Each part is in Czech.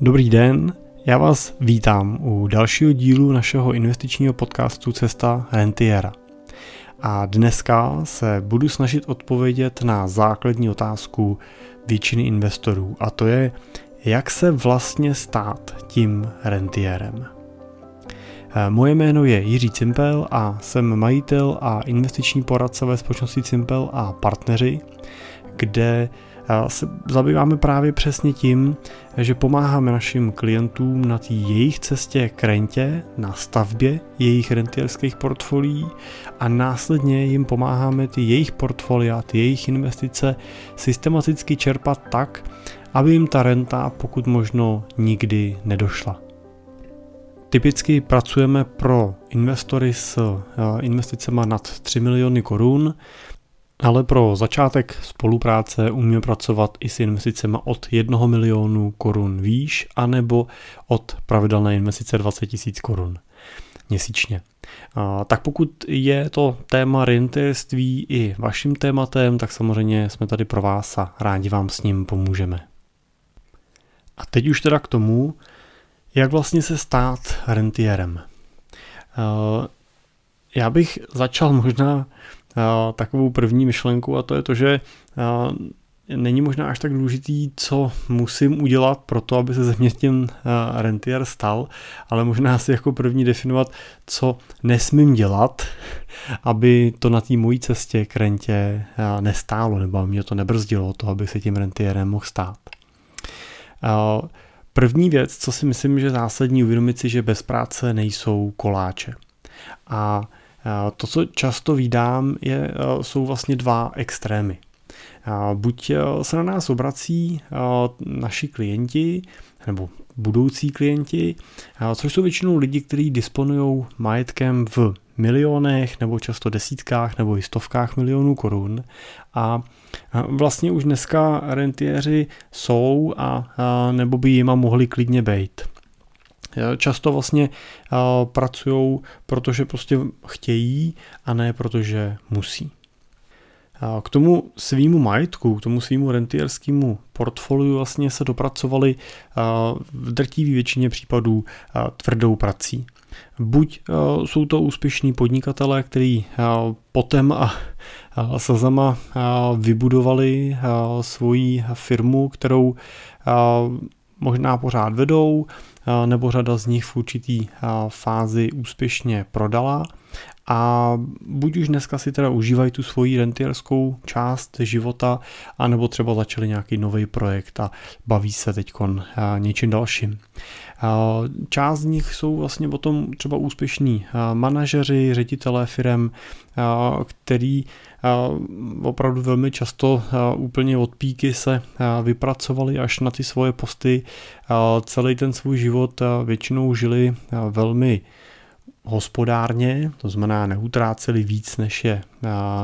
Dobrý den, já vás vítám u dalšího dílu našeho investičního podcastu Cesta Rentiera. A dneska se budu snažit odpovědět na základní otázku většiny investorů a to je, jak se vlastně stát tím rentierem. Eh, moje jméno je Jiří Cimpel a jsem majitel a investiční poradce ve společnosti Cimpel a partneři, kde se zabýváme právě přesně tím, že pomáháme našim klientům na té jejich cestě k rentě, na stavbě jejich rentierských portfolií a následně jim pomáháme ty jejich portfolia, ty jejich investice systematicky čerpat tak, aby jim ta renta pokud možno nikdy nedošla. Typicky pracujeme pro investory s eh, investicemi nad 3 miliony korun, ale pro začátek spolupráce umíme pracovat i s investicemi od 1 milionu korun výš, anebo od pravidelné investice 20 tisíc korun měsíčně. A, tak pokud je to téma rentierství i vaším tématem, tak samozřejmě jsme tady pro vás a rádi vám s ním pomůžeme. A teď už teda k tomu, jak vlastně se stát rentierem. Já bych začal možná takovou první myšlenku a to je to, že není možná až tak důležitý, co musím udělat pro to, aby se ze mě tím rentier stal, ale možná si jako první definovat, co nesmím dělat, aby to na té mojí cestě k rentě nestálo, nebo mě to nebrzdilo to, aby se tím rentierem mohl stát. První věc, co si myslím, že zásadní, uvědomit si, že bez práce nejsou koláče. A to, co často vídám, je, jsou vlastně dva extrémy. Buď se na nás obrací naši klienti, nebo budoucí klienti, což jsou většinou lidi, kteří disponují majetkem v milionech nebo často desítkách nebo i stovkách milionů korun a vlastně už dneska rentiéři jsou a, nebo by jima mohli klidně být. Často vlastně pracují, protože prostě chtějí a ne protože musí. K tomu svýmu majetku, k tomu svýmu rentierskému portfoliu vlastně se dopracovali v drtivé většině případů tvrdou prací. Buď jsou to úspěšní podnikatelé, kteří potem a slzama vybudovali svoji firmu, kterou možná pořád vedou, nebo řada z nich v určitý fázi úspěšně prodala a buď už dneska si teda užívají tu svoji rentierskou část života, anebo třeba začali nějaký nový projekt a baví se teď něčím dalším. Část z nich jsou vlastně potom třeba úspěšní manažeři, ředitelé firm, který opravdu velmi často úplně od píky se vypracovali až na ty svoje posty. Celý ten svůj život většinou žili velmi hospodárně, to znamená neutráceli víc než je,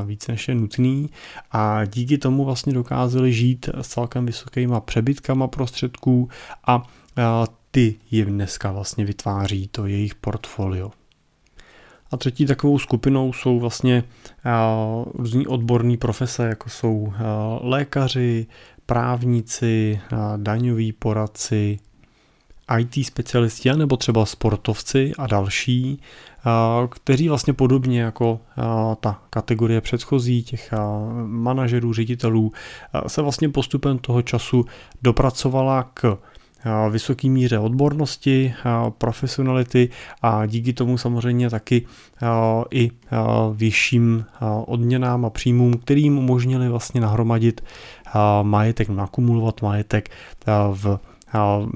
víc než je nutný a díky tomu vlastně dokázali žít s celkem vysokýma přebytkama prostředků a ty jim dneska vlastně vytváří to jejich portfolio. A třetí takovou skupinou jsou vlastně různí odborní profese, jako jsou lékaři, právníci, daňoví poradci, IT specialisti nebo třeba sportovci a další, kteří vlastně podobně jako ta kategorie předchozí těch manažerů, ředitelů se vlastně postupem toho času dopracovala k vysoký míře odbornosti, profesionality a díky tomu samozřejmě taky i vyšším odměnám a příjmům, kterým umožnili vlastně nahromadit majetek, nakumulovat majetek v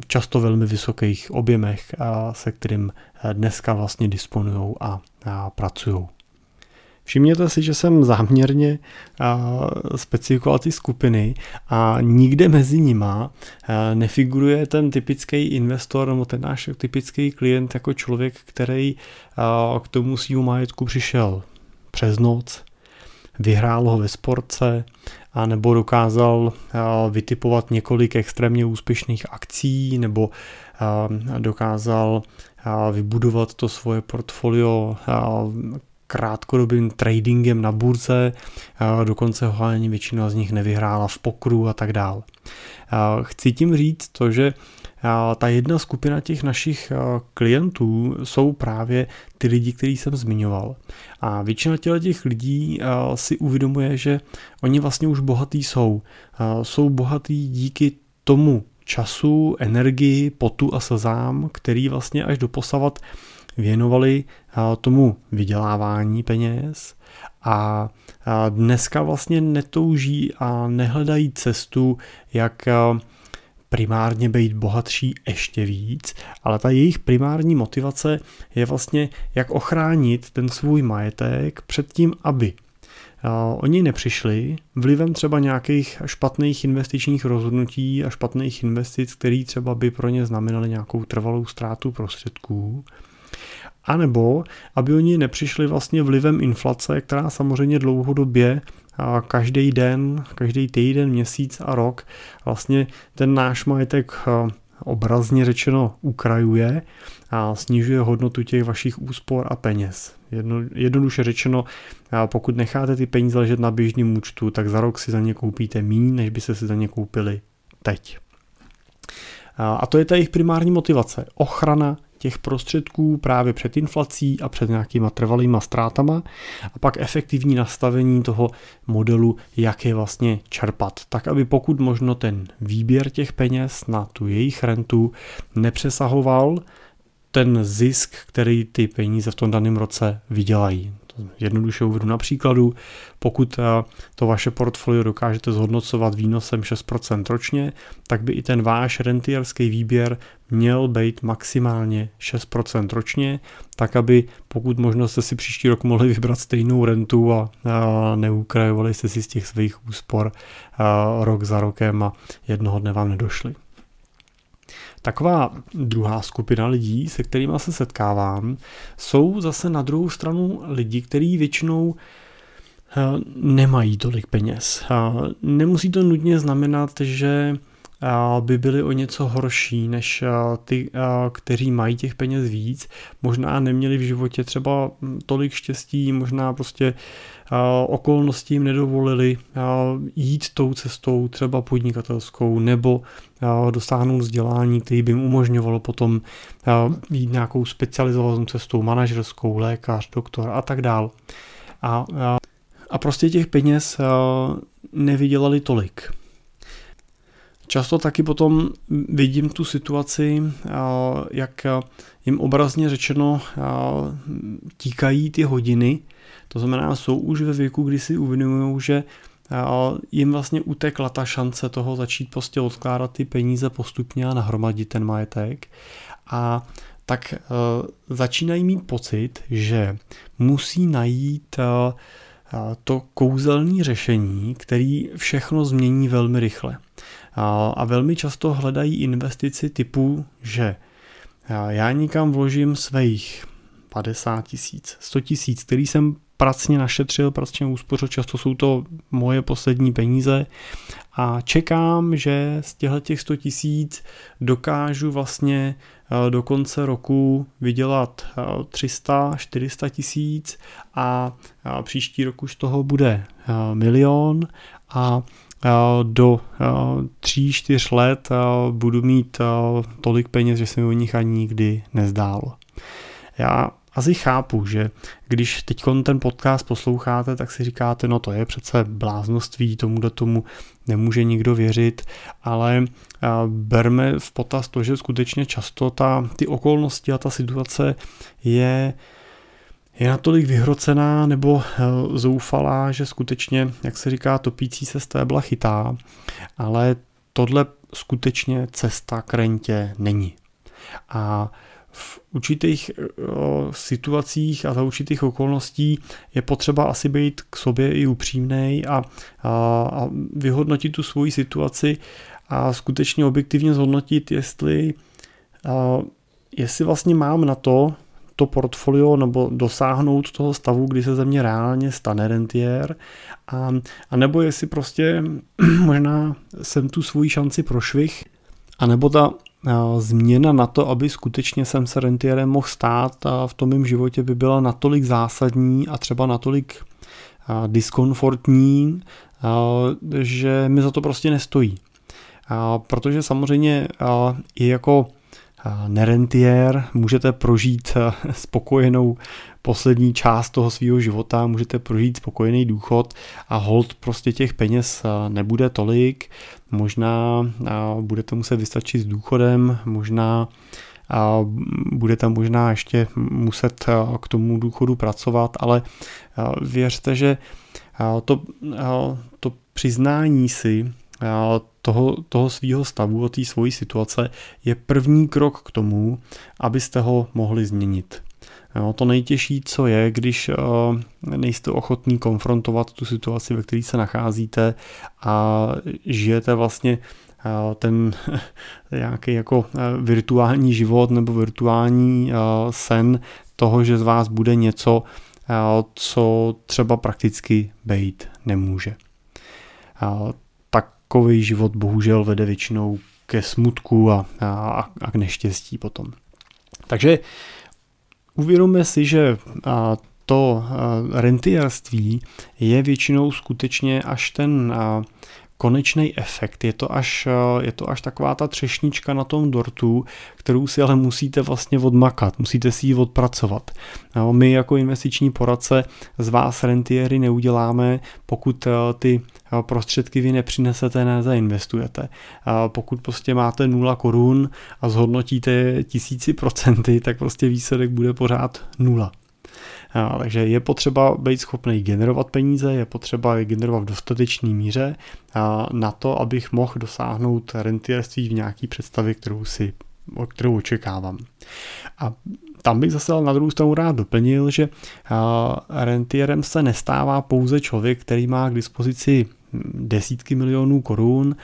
často velmi vysokých objemech, se kterým dneska vlastně disponují a pracují. Všimněte si, že jsem záměrně specifikoval ty skupiny a nikde mezi nima nefiguruje ten typický investor nebo ten náš typický klient jako člověk, který k tomu svýmu majetku přišel přes noc, vyhrál ho ve sportce, a nebo dokázal vytipovat několik extrémně úspěšných akcí, nebo dokázal vybudovat to svoje portfolio krátkodobým tradingem na burze, dokonce ho ani většina z nich nevyhrála v pokru a tak dál. Chci tím říct to, že ta jedna skupina těch našich klientů jsou právě ty lidi, který jsem zmiňoval. A většina těch lidí si uvědomuje, že oni vlastně už bohatý jsou. Jsou bohatý díky tomu času, energii, potu a slzám, který vlastně až doposavat věnovali tomu vydělávání peněz a dneska vlastně netouží a nehledají cestu, jak primárně být bohatší ještě víc, ale ta jejich primární motivace je vlastně, jak ochránit ten svůj majetek před tím, aby Oni nepřišli vlivem třeba nějakých špatných investičních rozhodnutí a špatných investic, které třeba by pro ně znamenaly nějakou trvalou ztrátu prostředků, a nebo aby oni nepřišli vlastně vlivem inflace, která samozřejmě dlouhodobě každý den, každý týden, měsíc a rok vlastně ten náš majetek obrazně řečeno ukrajuje a snižuje hodnotu těch vašich úspor a peněz. Jedno, jednoduše řečeno, pokud necháte ty peníze ležet na běžném účtu, tak za rok si za ně koupíte méně, než by se si za ně koupili teď. A to je ta jejich primární motivace. Ochrana těch prostředků právě před inflací a před nějakýma trvalýma ztrátama a pak efektivní nastavení toho modelu, jak je vlastně čerpat. Tak, aby pokud možno ten výběr těch peněz na tu jejich rentu nepřesahoval ten zisk, který ty peníze v tom daném roce vydělají. Jednoduše uvedu na příkladu, pokud eh, to vaše portfolio dokážete zhodnocovat výnosem 6% ročně, tak by i ten váš rentierský výběr měl být maximálně 6% ročně, tak aby pokud možno jste si příští rok mohli vybrat stejnou rentu a, a neukrajovali jste si z těch svých úspor a, rok za rokem a jednoho dne vám nedošli. Taková druhá skupina lidí, se kterými se setkávám, jsou zase na druhou stranu lidi, kteří většinou eh, nemají tolik peněz. Nemusí to nutně znamenat, že by byli o něco horší než ty, kteří mají těch peněz víc. Možná neměli v životě třeba tolik štěstí, možná prostě okolnosti jim nedovolili jít tou cestou třeba podnikatelskou nebo dosáhnout vzdělání, který by jim umožňovalo potom jít nějakou specializovanou cestou, manažerskou, lékař, doktor a tak dál. A, a prostě těch peněz nevydělali tolik. Často taky potom vidím tu situaci, jak jim obrazně řečeno tíkají ty hodiny, to znamená, jsou už ve věku, kdy si uvědomují, že jim vlastně utekla ta šance toho začít prostě odkládat ty peníze postupně a nahromadit ten majetek. A tak začínají mít pocit, že musí najít to kouzelní řešení, který všechno změní velmi rychle. A velmi často hledají investici typu, že já nikam vložím svých 50 tisíc, 100 tisíc, který jsem pracně našetřil, pracně uspořil, často jsou to moje poslední peníze a čekám, že z těchto těch 100 tisíc dokážu vlastně do konce roku vydělat 300-400 tisíc a příští rok už toho bude milion a do tří, čtyř let budu mít tolik peněz, že se mi o nich ani nikdy nezdálo. Já asi chápu, že když teď ten podcast posloucháte, tak si říkáte, no to je přece bláznoství, tomu do tomu nemůže nikdo věřit, ale berme v potaz to, že skutečně často ta, ty okolnosti a ta situace je je natolik vyhrocená nebo eh, zoufalá, že skutečně, jak se říká, topící se stébla chytá, ale tohle skutečně cesta k rentě není. A v určitých eh, situacích a za určitých okolností je potřeba asi být k sobě i upřímný a, a, a vyhodnotit tu svoji situaci a skutečně objektivně zhodnotit, jestli, a, jestli vlastně mám na to, to portfolio nebo dosáhnout toho stavu, kdy se ze mě reálně stane rentier a, a nebo jestli prostě možná jsem tu svoji šanci prošvih a nebo ta změna na to, aby skutečně jsem se rentierem mohl stát a v tom mém životě by byla natolik zásadní a třeba natolik a, diskomfortní, že mi za to prostě nestojí. protože samozřejmě i jako nerentier můžete prožít spokojenou poslední část toho svého života, můžete prožít spokojený důchod a hold prostě těch peněz nebude tolik, možná budete muset vystačit s důchodem, možná a budete možná ještě muset k tomu důchodu pracovat, ale věřte, že to, to přiznání si toho, toho svého stavu, o té svojí situace je první krok k tomu, abyste ho mohli změnit. Jo, to nejtěžší, co je, když uh, nejste ochotní konfrontovat tu situaci, ve které se nacházíte a žijete vlastně uh, ten nějaký jako uh, virtuální život nebo virtuální sen toho, že z vás bude něco, co třeba prakticky být nemůže. Takový život bohužel vede většinou ke smutku a, a, a k neštěstí potom. Takže uvědomme si, že to rentierství je většinou skutečně až ten konečný efekt. Je to, až, je to až taková ta třešnička na tom dortu, kterou si ale musíte vlastně odmakat, musíte si ji odpracovat. My jako investiční poradce z vás rentiery neuděláme, pokud eh, ty eh, prostředky vy nepřinesete, nezainvestujete. Pokud prostě máte 0 korun a zhodnotíte tisíci procenty, tak prostě výsledek bude pořád nula. Takže je potřeba být schopný generovat peníze, je potřeba je generovat v dostatečné míře na to, abych mohl dosáhnout rentierství v nějaký představě, kterou si kterou očekávám. A tam bych zase na druhou stranu rád doplnil, že rentierem se nestává pouze člověk, který má k dispozici desítky milionů korun.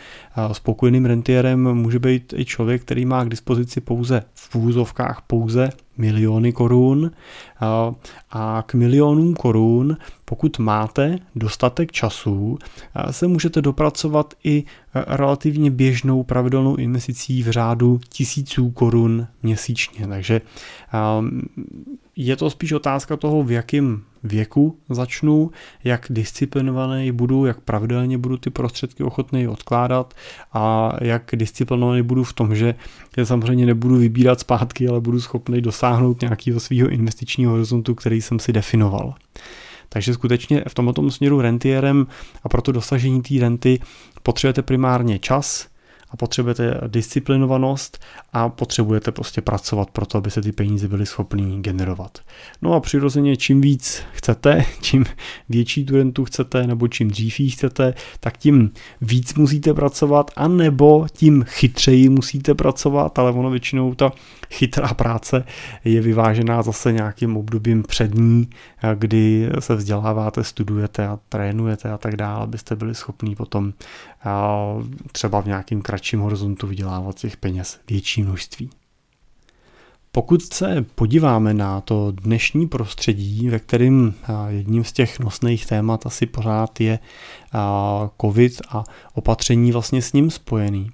Spokojeným rentierem může být i člověk, který má k dispozici pouze v úzovkách pouze miliony korun a k milionům korun, pokud máte dostatek času, se můžete dopracovat i relativně běžnou pravidelnou investicí v řádu tisíců korun měsíčně. Takže je to spíš otázka toho, v jakém věku začnu, jak disciplinovaný budu, jak pravidelně budu ty prostředky ochotný odkládat a jak disciplinovaný budu v tom, že je samozřejmě nebudu vybírat zpátky, ale budu schopný dosáhnout nějakého svého investičního horizontu, který jsem si definoval. Takže skutečně v tomto směru rentierem a pro to dosažení té renty potřebujete primárně čas, a potřebujete disciplinovanost a potřebujete prostě pracovat pro to, aby se ty peníze byly schopný generovat. No a přirozeně čím víc chcete, čím větší tu rentu chcete nebo čím dřív ji chcete, tak tím víc musíte pracovat a nebo tím chytřeji musíte pracovat, ale ono většinou ta chytrá práce je vyvážená zase nějakým obdobím přední, kdy se vzděláváte, studujete a trénujete a tak dále, abyste byli schopní potom třeba v nějakým kratším horizontu vydělávat těch peněz větší množství. Pokud se podíváme na to dnešní prostředí, ve kterém jedním z těch nosných témat asi pořád je COVID a opatření vlastně s ním spojený,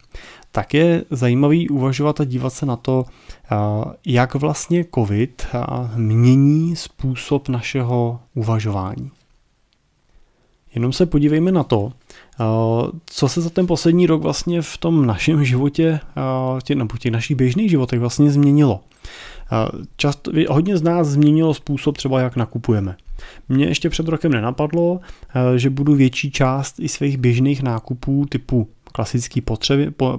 tak je zajímavý uvažovat a dívat se na to, jak vlastně COVID mění způsob našeho uvažování. Jenom se podívejme na to, co se za ten poslední rok vlastně v tom našem životě, nebo těch našich běžných životech vlastně změnilo. Často, hodně z nás změnilo způsob třeba, jak nakupujeme. Mně ještě před rokem nenapadlo, že budu větší část i svých běžných nákupů typu klasické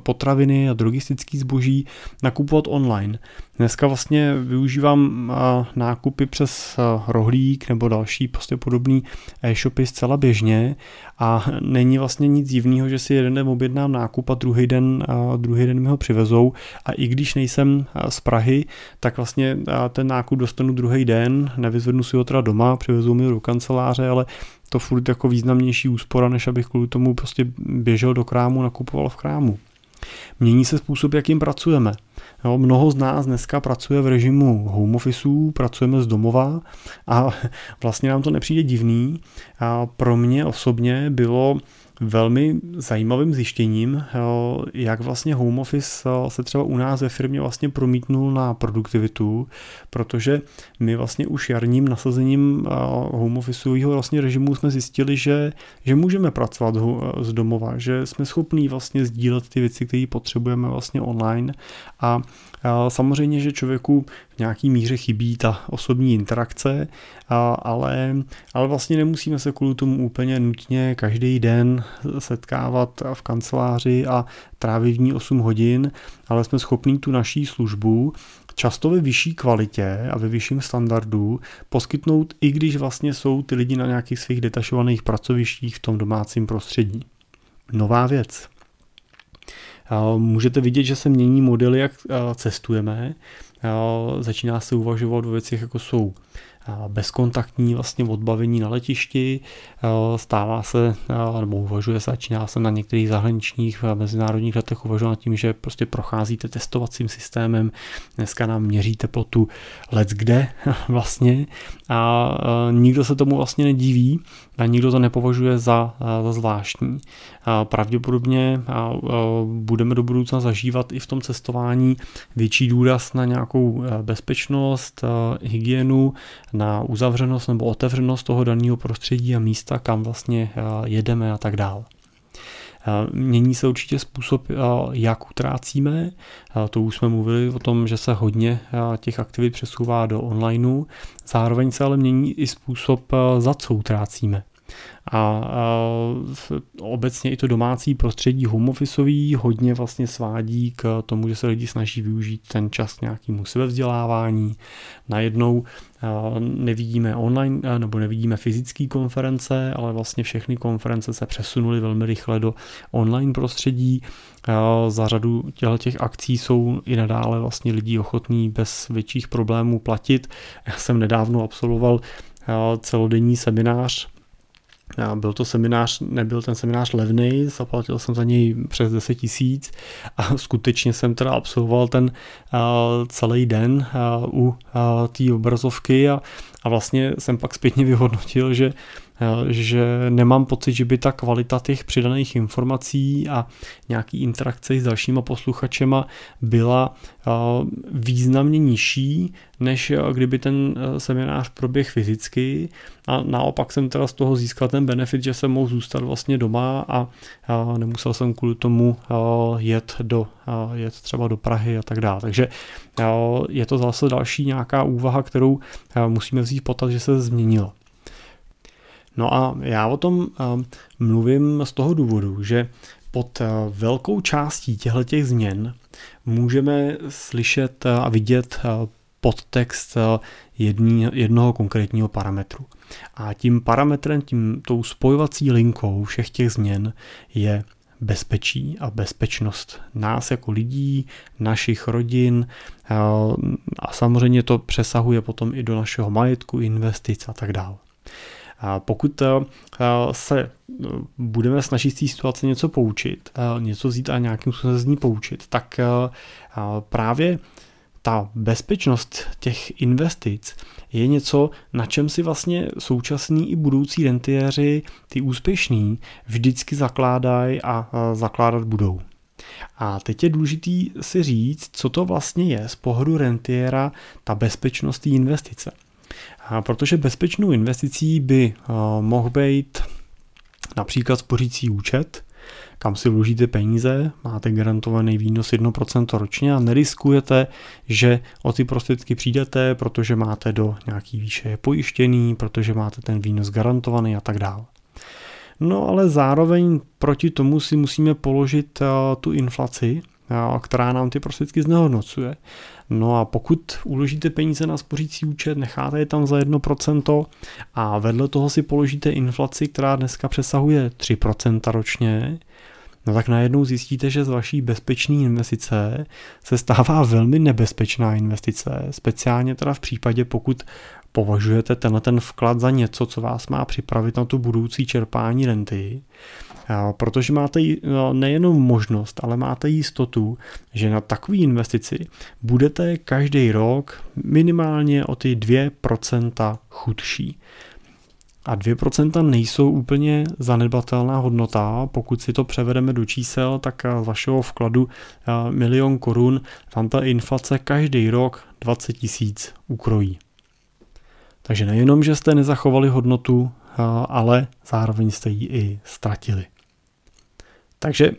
potraviny a drogistický zboží nakupovat online. Dneska vlastně využívám nákupy přes rohlík nebo další prostě podobný e-shopy zcela běžně a není vlastně nic divného, že si jeden den objednám nákup a druhý den, druhý den mi ho přivezou a i když nejsem z Prahy, tak vlastně ten nákup dostanu druhý den, nevyzvednu si ho teda doma, přivezou mi ho do kanceláře, ale to furt jako významnější úspora, než abych kvůli tomu prostě běžel do krámu, nakupoval v krámu. Mění se způsob, jakým pracujeme. Jo, mnoho z nás dneska pracuje v režimu home officeů, pracujeme z domova a vlastně nám to nepřijde divný. A pro mě osobně bylo velmi zajímavým zjištěním, jak vlastně home office se třeba u nás ve firmě vlastně promítnul na produktivitu, protože my vlastně už jarním nasazením home officeového vlastně režimu jsme zjistili, že, že můžeme pracovat z domova, že jsme schopní vlastně sdílet ty věci, které potřebujeme vlastně online a Samozřejmě, že člověku v nějaký míře chybí ta osobní interakce, ale, ale vlastně nemusíme se kvůli tomu úplně nutně každý den setkávat v kanceláři a trávit v ní 8 hodin, ale jsme schopní tu naší službu často ve vyšší kvalitě a ve vyšším standardu poskytnout, i když vlastně jsou ty lidi na nějakých svých detašovaných pracovištích v tom domácím prostředí. Nová věc. Můžete vidět, že se mění modely, jak cestujeme. Začíná se uvažovat o věcech, jako jsou bezkontaktní vlastně odbavení na letišti, stává se, nebo uvažuje se, začíná se na některých zahraničních mezinárodních letech uvažovat tím, že prostě procházíte testovacím systémem, dneska nám měří teplotu let kde vlastně. A nikdo se tomu vlastně nedíví a nikdo to nepovažuje za, za zvláštní. Pravděpodobně budeme do budoucna zažívat i v tom cestování větší důraz na nějakou bezpečnost, hygienu, na uzavřenost nebo otevřenost toho daného prostředí a místa, kam vlastně jedeme a tak dále. Mění se určitě způsob, jak utrácíme. To už jsme mluvili o tom, že se hodně těch aktivit přesouvá do onlineu. Zároveň se ale mění i způsob, za co utrácíme. A, obecně i to domácí prostředí home officeový hodně vlastně svádí k tomu, že se lidi snaží využít ten čas nějakému sebevzdělávání. Najednou nevidíme online nebo nevidíme fyzické konference, ale vlastně všechny konference se přesunuly velmi rychle do online prostředí. Za řadu těch akcí jsou i nadále vlastně lidi ochotní bez větších problémů platit. Já jsem nedávno absolvoval celodenní seminář byl to seminář, nebyl ten seminář levný, zaplatil jsem za něj přes 10 tisíc a skutečně jsem teda absolvoval ten celý den u té obrazovky a, a vlastně jsem pak zpětně vyhodnotil, že že nemám pocit, že by ta kvalita těch přidaných informací a nějaký interakce s dalšíma posluchačema byla významně nižší, než kdyby ten seminář proběh fyzicky a naopak jsem teda z toho získal ten benefit, že jsem mohl zůstat vlastně doma a nemusel jsem kvůli tomu jet, do, jet třeba do Prahy a tak dále. Takže je to zase další nějaká úvaha, kterou musíme vzít potaz, že se změnila. No a já o tom eh, mluvím z toho důvodu, že pod eh, velkou částí těchto změn můžeme slyšet a vidět eh, podtext jedný, jednoho konkrétního parametru. A tím parametrem, tím tou spojovací linkou všech těch změn je bezpečí a bezpečnost nás jako lidí, našich rodin a samozřejmě to přesahuje potom i do našeho majetku, investic a tak dále. Pokud eh, se eh, budeme snažit z té situace něco poučit, eh, něco vzít a nějakým způsobem z ní poučit, tak právě ta bezpečnost těch investic je něco, na čem si vlastně současní i budoucí rentiéři, ty úspěšní, vždycky zakládají a zakládat budou. A teď je důležitý si říct, co to vlastně je z pohledu rentiera ta bezpečnost té investice. Protože bezpečnou investicí by eh, mohl být například spořící účet, kam si vložíte peníze, máte garantovaný výnos 1% ročně a neriskujete, že o ty prostředky přijdete, protože máte do nějaký výše pojištěný, protože máte ten výnos garantovaný a tak dále. No ale zároveň proti tomu si musíme položit eh, tu inflaci, eh, která nám ty prostředky znehodnocuje. No a pokud uložíte peníze na spořící účet, necháte je tam za 1% a vedle toho si položíte inflaci, která dneska přesahuje 3% ročně, no tak najednou zjistíte, že z vaší bezpečné investice se stává velmi nebezpečná investice, speciálně teda v případě, pokud považujete tenhle ten vklad za něco, co vás má připravit na tu budoucí čerpání renty, protože máte no, nejenom možnost, ale máte jistotu, že na takové investici budete každý rok minimálně o ty 2% chudší. A 2% nejsou úplně zanedbatelná hodnota. Pokud si to převedeme do čísel, tak z vašeho vkladu milion korun vám ta inflace každý rok 20 tisíc ukrojí. Takže nejenom, že jste nezachovali hodnotu, ale zároveň jste ji i ztratili. Takže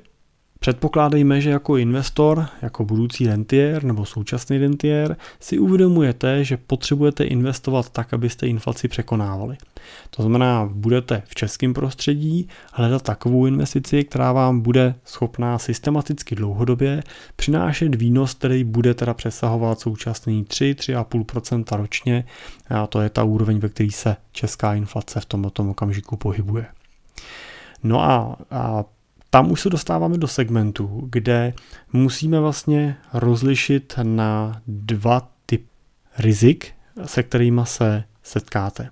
Předpokládejme, že jako investor, jako budoucí rentier nebo současný rentier si uvědomujete, že potřebujete investovat tak, abyste inflaci překonávali. To znamená, budete v českém prostředí hledat takovou investici, která vám bude schopná systematicky dlouhodobě přinášet výnos, který bude teda přesahovat současný 3-3,5% ročně. A to je ta úroveň, ve které se česká inflace v tomto okamžiku pohybuje. No a, a tam už se dostáváme do segmentu, kde musíme vlastně rozlišit na dva typy rizik, se kterými se setkáte.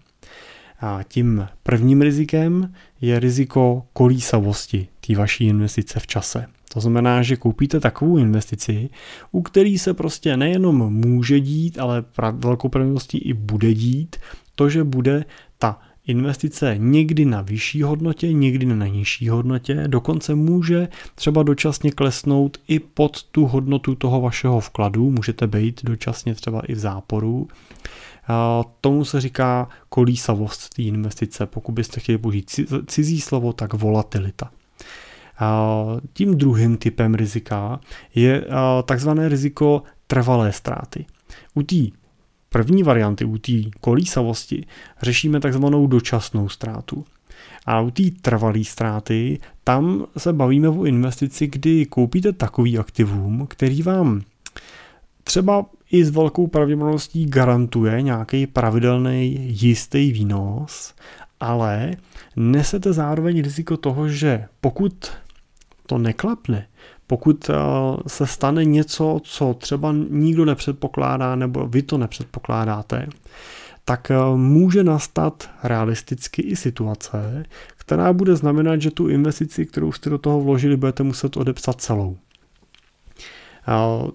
A tím prvním rizikem je riziko kolísavosti té vaší investice v čase. To znamená, že koupíte takovou investici, u který se prostě nejenom může dít, ale velkou pravděpodobností i bude dít, to, že bude ta investice někdy na vyšší hodnotě, někdy na nižší hodnotě, dokonce může třeba dočasně klesnout i pod tu hodnotu toho vašeho vkladu, můžete být dočasně třeba i v záporu. Tomu se říká kolísavost té investice, pokud byste chtěli použít cizí slovo, tak volatilita. Tím druhým typem rizika je takzvané riziko trvalé ztráty. U té první varianty, u té kolísavosti, řešíme takzvanou dočasnou ztrátu. A u té trvalé ztráty, tam se bavíme o investici, kdy koupíte takový aktivum, který vám třeba i s velkou pravděpodobností garantuje nějaký pravidelný jistý výnos, ale nesete zároveň riziko toho, že pokud to neklapne, pokud eh, se stane něco, co třeba nikdo nepředpokládá nebo vy to nepředpokládáte, tak eh, může nastat realisticky i situace, která bude znamenat, že tu investici, kterou jste do toho vložili, budete muset odepsat celou.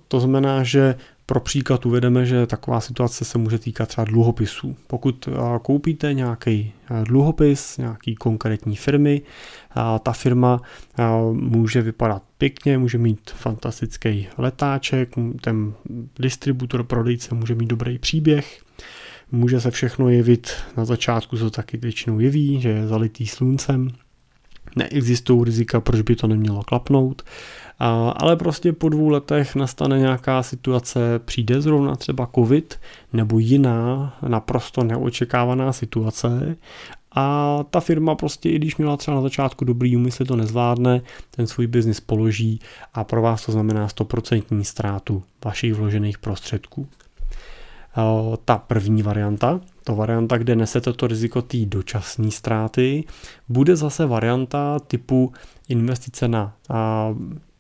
To znamená, že pro příklad uvedeme, že taková situace se může týkat třeba dluhopisů. Pokud koupíte nějaký dluhopis nějaký konkrétní firmy, ta firma může vypadat pěkně, může mít fantastický letáček, ten distributor, prodejce může mít dobrý příběh, může se všechno jevit, na začátku se taky většinou jeví, že je zalitý sluncem, neexistují rizika, proč by to nemělo klapnout, ale prostě po dvou letech nastane nějaká situace, přijde zrovna třeba covid nebo jiná naprosto neočekávaná situace a ta firma prostě, i když měla třeba na začátku dobrý úmysl, to nezvládne, ten svůj biznis položí a pro vás to znamená 100% ztrátu vašich vložených prostředků. Ta první varianta, to varianta, kde nesete to riziko té dočasné ztráty, bude zase varianta typu investice na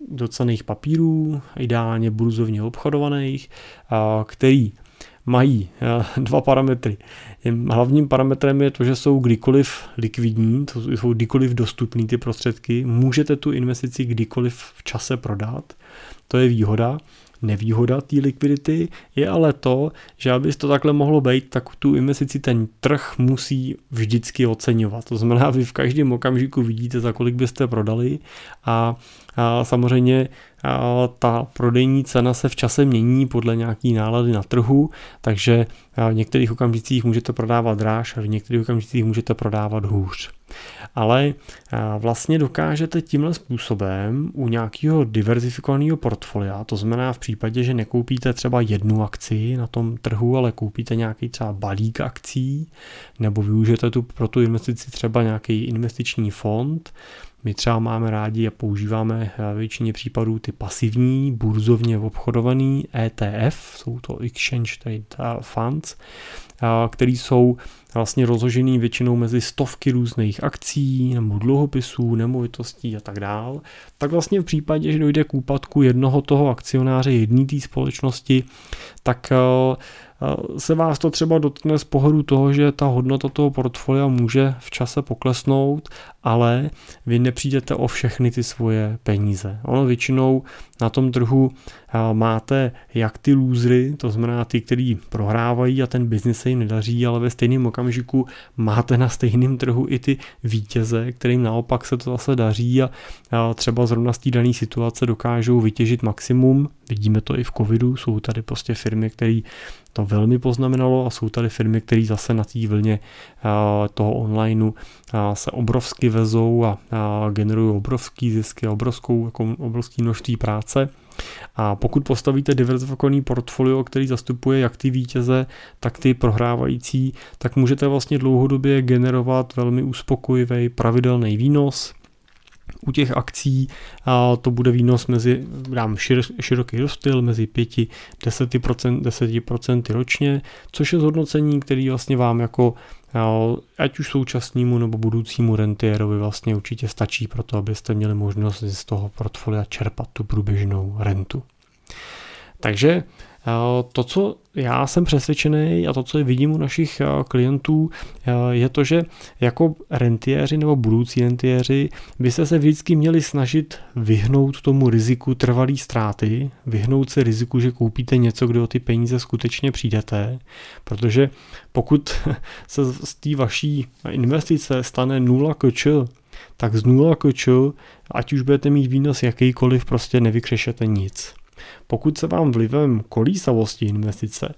do cených papírů, ideálně burzovně obchodovaných, který mají dva parametry. Hlavním parametrem je to, že jsou kdykoliv likvidní, to jsou kdykoliv dostupné ty prostředky, můžete tu investici kdykoliv v čase prodat, to je výhoda. Nevýhoda té likvidity je ale to, že aby to takhle mohlo být, tak tu investici ten trh musí vždycky oceňovat. To znamená, vy v každém okamžiku vidíte, za kolik byste prodali a, a samozřejmě ta prodejní cena se v čase mění podle nějaký nálady na trhu, takže v některých okamžicích můžete prodávat dráž a v některých okamžicích můžete prodávat hůř. Ale vlastně dokážete tímhle způsobem u nějakého diverzifikovaného portfolia, to znamená v případě, že nekoupíte třeba jednu akci na tom trhu, ale koupíte nějaký třeba balík akcí, nebo využijete tu pro tu investici třeba nějaký investiční fond, my třeba máme rádi a používáme v většině případů ty pasivní, burzovně obchodovaný ETF, jsou to Exchange Trade Funds, který jsou vlastně rozložený většinou mezi stovky různých akcí nebo dluhopisů, nemovitostí a tak dál, tak vlastně v případě, že dojde k úpadku jednoho toho akcionáře jedné té společnosti, tak eh, se vás to třeba dotkne z pohledu toho, že ta hodnota toho portfolia může v čase poklesnout, ale vy nepřijdete o všechny ty svoje peníze. Ono většinou na tom trhu máte jak ty lůzry, to znamená ty, kteří prohrávají a ten biznis se jim nedaří, ale ve stejném okamžiku máte na stejném trhu i ty vítěze, kterým naopak se to zase daří a třeba zrovna z té dané situace dokážou vytěžit maximum. Vidíme to i v covidu, jsou tady prostě firmy, které to velmi poznamenalo a jsou tady firmy, které zase na té vlně toho onlineu se obrovsky vezou a generují obrovský zisky, obrovskou, jako obrovský množství práce. A pokud postavíte diverzifikovaný portfolio, který zastupuje jak ty vítěze, tak ty prohrávající, tak můžete vlastně dlouhodobě generovat velmi uspokojivý pravidelný výnos, u těch akcí a to bude výnos mezi, dám šir, široký rozptyl, mezi 5-10% 10% ročně, což je zhodnocení, který vlastně vám jako ať už současnému nebo budoucímu rentierovi vlastně určitě stačí pro to, abyste měli možnost z toho portfolia čerpat tu průběžnou rentu. Takže to, co já jsem přesvědčený a to, co vidím u našich klientů, je to, že jako rentiéři nebo budoucí rentiéři byste se vždycky měli snažit vyhnout tomu riziku trvalý ztráty, vyhnout se riziku, že koupíte něco, kde o ty peníze skutečně přijdete, protože pokud se z té vaší investice stane nula kč, tak z nula kč, ať už budete mít výnos jakýkoliv, prostě nevykřešete nic. Pokud se vám vlivem kolísavosti investice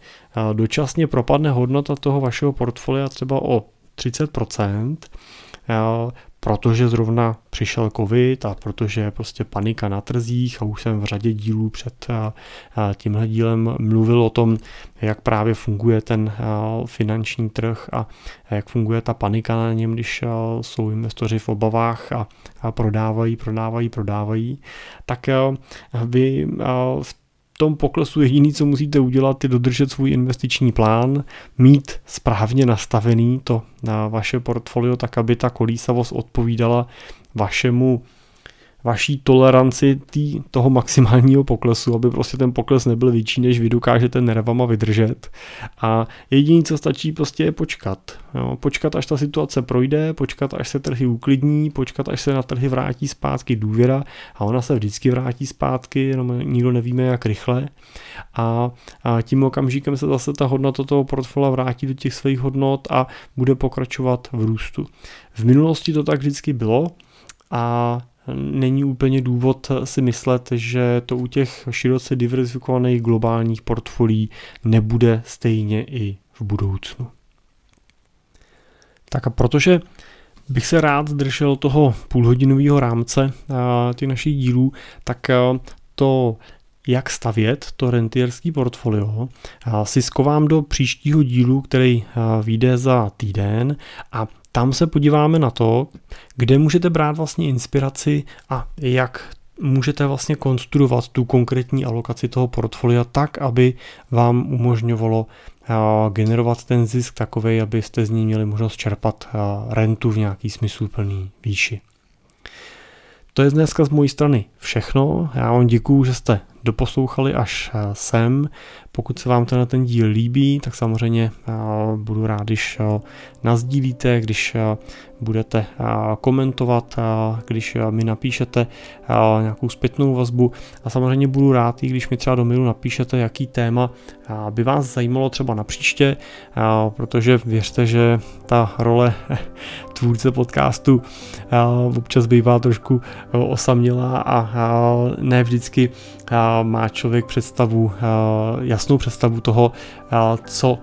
dočasně propadne hodnota toho vašeho portfolia třeba o 30%, protože zrovna přišel covid a protože je prostě panika na trzích a už jsem v řadě dílů před tímhle dílem mluvil o tom, jak právě funguje ten finanční trh a jak funguje ta panika na něm, když jsou investoři v obavách a prodávají, prodávají, prodávají, tak vy v tom poklesu jediný, co musíte udělat, je dodržet svůj investiční plán, mít správně nastavený to na vaše portfolio, tak aby ta kolísavost odpovídala vašemu vaší toleranci tý, toho maximálního poklesu, aby prostě ten pokles nebyl větší, než vy dokážete nervama vydržet. A jediné, co stačí, prostě je počkat. Jo, počkat, až ta situace projde, počkat, až se trhy uklidní, počkat, až se na trhy vrátí zpátky důvěra a ona se vždycky vrátí zpátky, jenom nikdo nevíme, jak rychle. A, a tím okamžikem se zase ta hodnota toho portfolia vrátí do těch svých hodnot a bude pokračovat v růstu. V minulosti to tak vždycky bylo a není úplně důvod si myslet, že to u těch široce diverzifikovaných globálních portfolií nebude stejně i v budoucnu. Tak a protože bych se rád držel toho půlhodinového rámce těch našich dílů, tak to jak stavět to rentierský portfolio, si skovám do příštího dílu, který vyjde za týden a tam se podíváme na to, kde můžete brát vlastně inspiraci a jak můžete vlastně konstruovat tu konkrétní alokaci toho portfolia tak, aby vám umožňovalo generovat ten zisk takový, abyste z ní měli možnost čerpat rentu v nějaký smysluplný výši. To je dneska z mojí strany všechno. Já vám děkuju, že jste doposlouchali až sem. Pokud se vám tenhle ten díl líbí, tak samozřejmě budu rád, když nazdílíte, když budete komentovat, když mi napíšete nějakou zpětnou vazbu a samozřejmě budu rád, i když mi třeba do mailu napíšete, jaký téma by vás zajímalo třeba na příště, protože věřte, že ta role tvůrce podcastu občas bývá trošku osamělá a ne vždycky má člověk představu, jasnou představu toho, co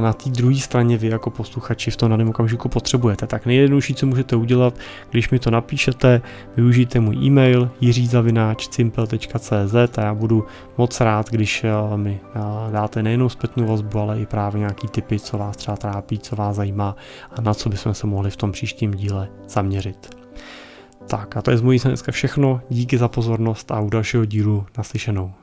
na té druhé straně vy jako posluchači v tom daném okamžiku potřebujete. Tak nejjednodušší, co můžete udělat, když mi to napíšete, využijte můj e-mail jiřizavináč.simple.cz a já budu moc rád, když mi dáte nejenom zpětnou vazbu, ale i právě nějaký typy, co vás třeba trápí, co vás zajímá a na co bychom se mohli v tom příštím díle zaměřit. Tak a to je z mojí dneska všechno. Díky za pozornost a u dalšího dílu naslyšenou.